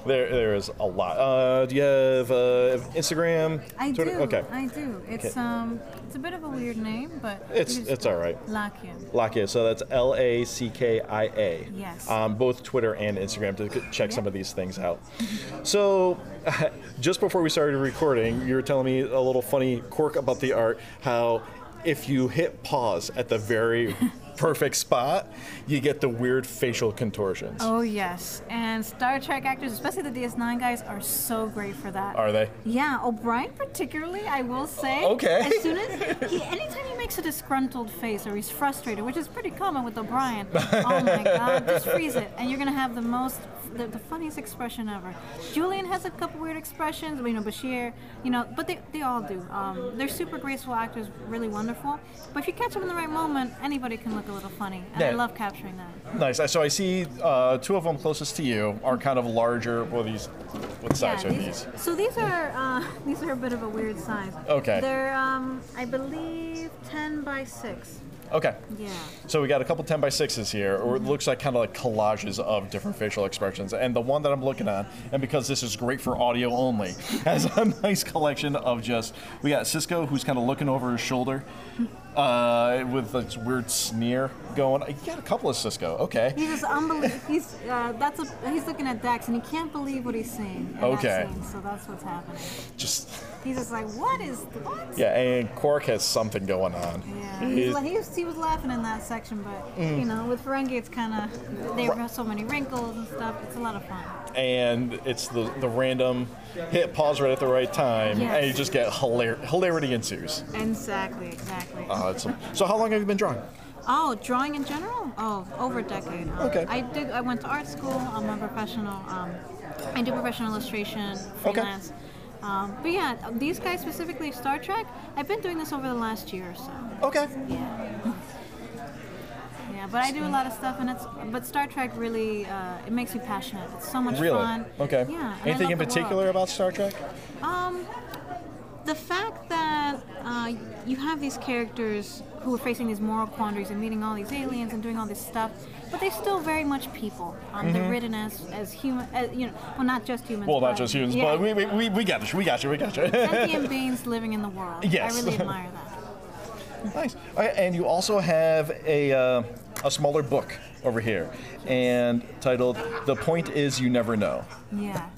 There, there is a lot. Uh, do you have uh, Instagram? I Twitter? do. Okay. I do. It's Okay. um, it's a bit of a weird name, but It's it's all right. Lackia. Lackia. So that's L A C K I A. Yes. On both Twitter and Instagram to check some of these things out. So, just before we started recording, you were telling me a little funny quirk about the art. How if you hit pause at the very perfect spot, you get the weird facial contortions. Oh yes, and Star Trek actors, especially the DS9 guys, are so great for that. Are they? Yeah, O'Brien particularly, I will say. Okay. As soon as he, anytime he makes a disgruntled face or he's frustrated, which is pretty common with O'Brien, oh my God, just freeze it, and you're gonna have the most, the, the funniest expression ever. Julian has a couple weird expressions, you know, Bashir, you know, but they, they all do. Um, they're super graceful actors, really wonderful. But if you catch them in the right moment, anybody can look a little funny, and I love capturing that. Nice. So I see uh, two of them closest to you are kind of larger. Well, these, what size Yeah, are these? So these are uh, these are a bit of a weird size. Okay. They're um, I believe ten by six. Okay. Yeah. So we got a couple 10 by 6s here, or it looks like kind of like collages of different facial expressions. And the one that I'm looking at, and because this is great for audio only, has a nice collection of just, we got Sisko who's kind of looking over his shoulder uh, with this weird sneer going. You got a couple of Sisko, okay. He's just unbelievable. He's uh, that's a he's looking at Dax and he can't believe what he's seeing. In Okay. Scene, so that's what's happening. Just, He's just like, what is what? yeah, and Quark has something going on. Yeah. He's, la- he, was, he was laughing in that section, but Mm. you know, with Ferengi, it's kind of they have so many wrinkles and stuff. It's a lot of fun. and it's the, the random hit pause right at the right time, Yes. and you just get hilar- hilarity ensues. Exactly. Exactly. Uh, so how long have you been drawing? Oh, drawing in general? Oh, over a decade. Um, Okay. I did. I went to art school. I'm a professional. Um, I do professional illustration, Okay. freelance. Um, but yeah, these guys specifically, Star Trek. I've been doing this over the last year or so. Okay. Yeah. Yeah, but I do a lot of stuff, and it's. But Star Trek really, uh, it makes me passionate. It's so much really? fun. Okay. Yeah. Anything in particular about Star Trek? Um, the fact that uh, you have these characters who are facing these moral quandaries and meeting all these aliens and doing all this stuff, but they're still very much people. Um, They're Mhm. written as as human, as, you know, well, not just humans. Well, not just humans, yeah. but we, we, we, we got you, we got you, we got you. sentient beings living in the world. Yes. I really admire that. nice. Right, and you also have a, uh, a smaller book over here, and titled "The Point Is You Never Know." Yeah.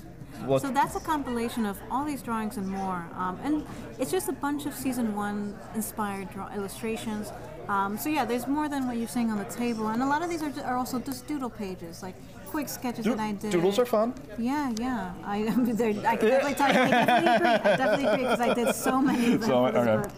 So that's a compilation of all these drawings and more, um, and it's just a bunch of season one inspired draw- illustrations. Um, so yeah, there's more than what you're seeing on the table, and a lot of these are, are also just doodle pages, like quick sketches Doo- that I did. Doodles are fun. Yeah, yeah. I, they're- I can definitely tell you. I definitely agree. I definitely agree because I did so many of them. So, okay.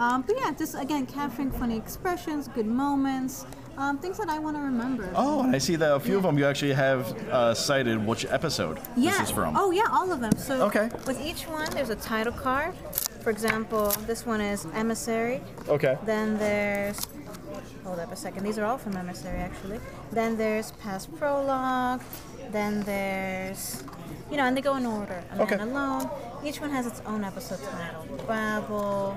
Um, but yeah, just again capturing funny expressions, good moments, um, things that I want to remember. Oh, and I see that a few of them you actually have uh, cited which episode Yeah. this is from. Oh, yeah, all of them. So Okay. with each one, there's a title card. For example, this one is Emissary. Okay. Then there's. Hold up a second. These are all from Emissary, actually. Then there's Past Prologue. Then there's. You know, and they go in order. A Okay. Man Alone. Each one has its own episode title. Babel,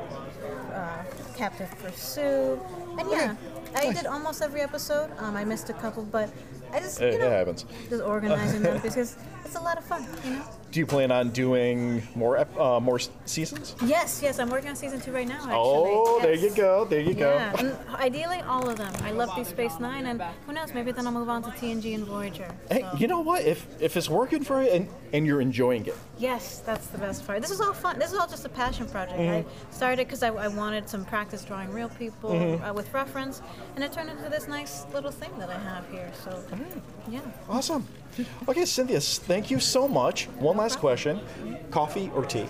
uh, Captive Pursuit. And yeah, I did almost every episode. Um, I missed a couple, but I just, It, you it know, happens. just organizing them because it's a lot of fun, you know? Do you plan on doing more uh, more seasons? Yes, yes, I'm working on season two right now. Actually. Oh, there you go, there you Yeah, go. and ideally all of them. I love Deep Space Nine, and who knows, maybe then I'll move on to TNG and Voyager. Hey, So- you know what? If if it's working for you and, and you're enjoying it, Yes, that's the best part. This is all fun. This is all just a passion project. Mhm. I started because I, I wanted some practice drawing real people Mhm. uh, with reference, and it turned into this nice little thing that I have here. So, yeah. awesome. Okay, Cynthia, thank you so much. One last question: coffee or tea?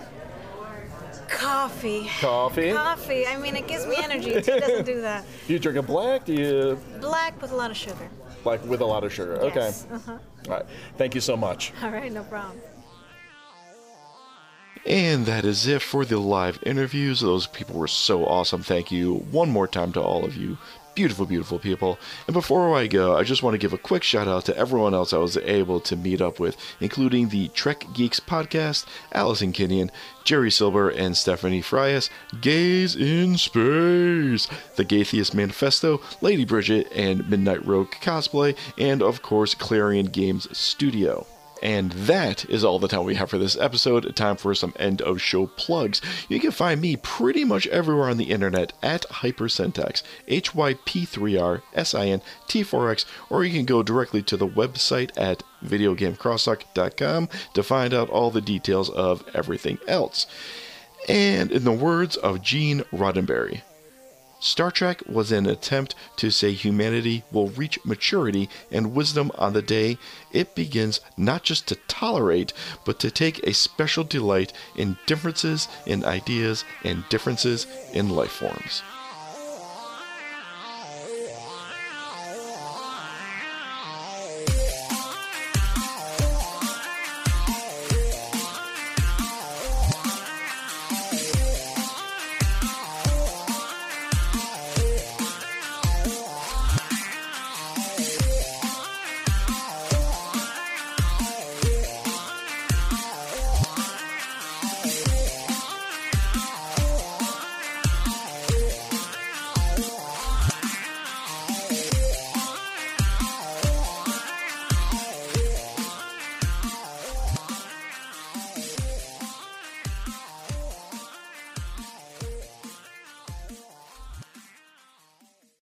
Coffee. Coffee. Coffee. I mean, it gives me energy. Tea doesn't do that. Do you drink it black? Do you Black with a lot of sugar. like with a lot of sugar? Okay. Uh-huh. All right. Thank you so much. All right, no problem. And that is it for the live interviews. Those people were so awesome. Thank you one more time to all of you. Beautiful, beautiful people. And before I go, I just want to give a quick shout out to everyone else I was able to meet up with, including the Trek Geeks podcast, Allison Kinnian, Jerry Silber, and Stephanie Frias, Gays in Space, The Gaytheist Manifesto, Lady Bridget, and Midnight Rogue Cosplay, and of course, Clarion Games Studio. And that is all the time we have for this episode. Time for some end of show plugs. You can find me pretty much everywhere on the internet at Hypersyntax, H Y P 3 R S I N T 4 X, or you can go directly to the website at videogamecrosstalk.com to find out all the details of everything else. And in the words of Gene Roddenberry, Star Trek was an attempt to say humanity will reach maturity and wisdom on the day it begins not just to tolerate, but to take a special delight in differences in ideas and differences in life forms.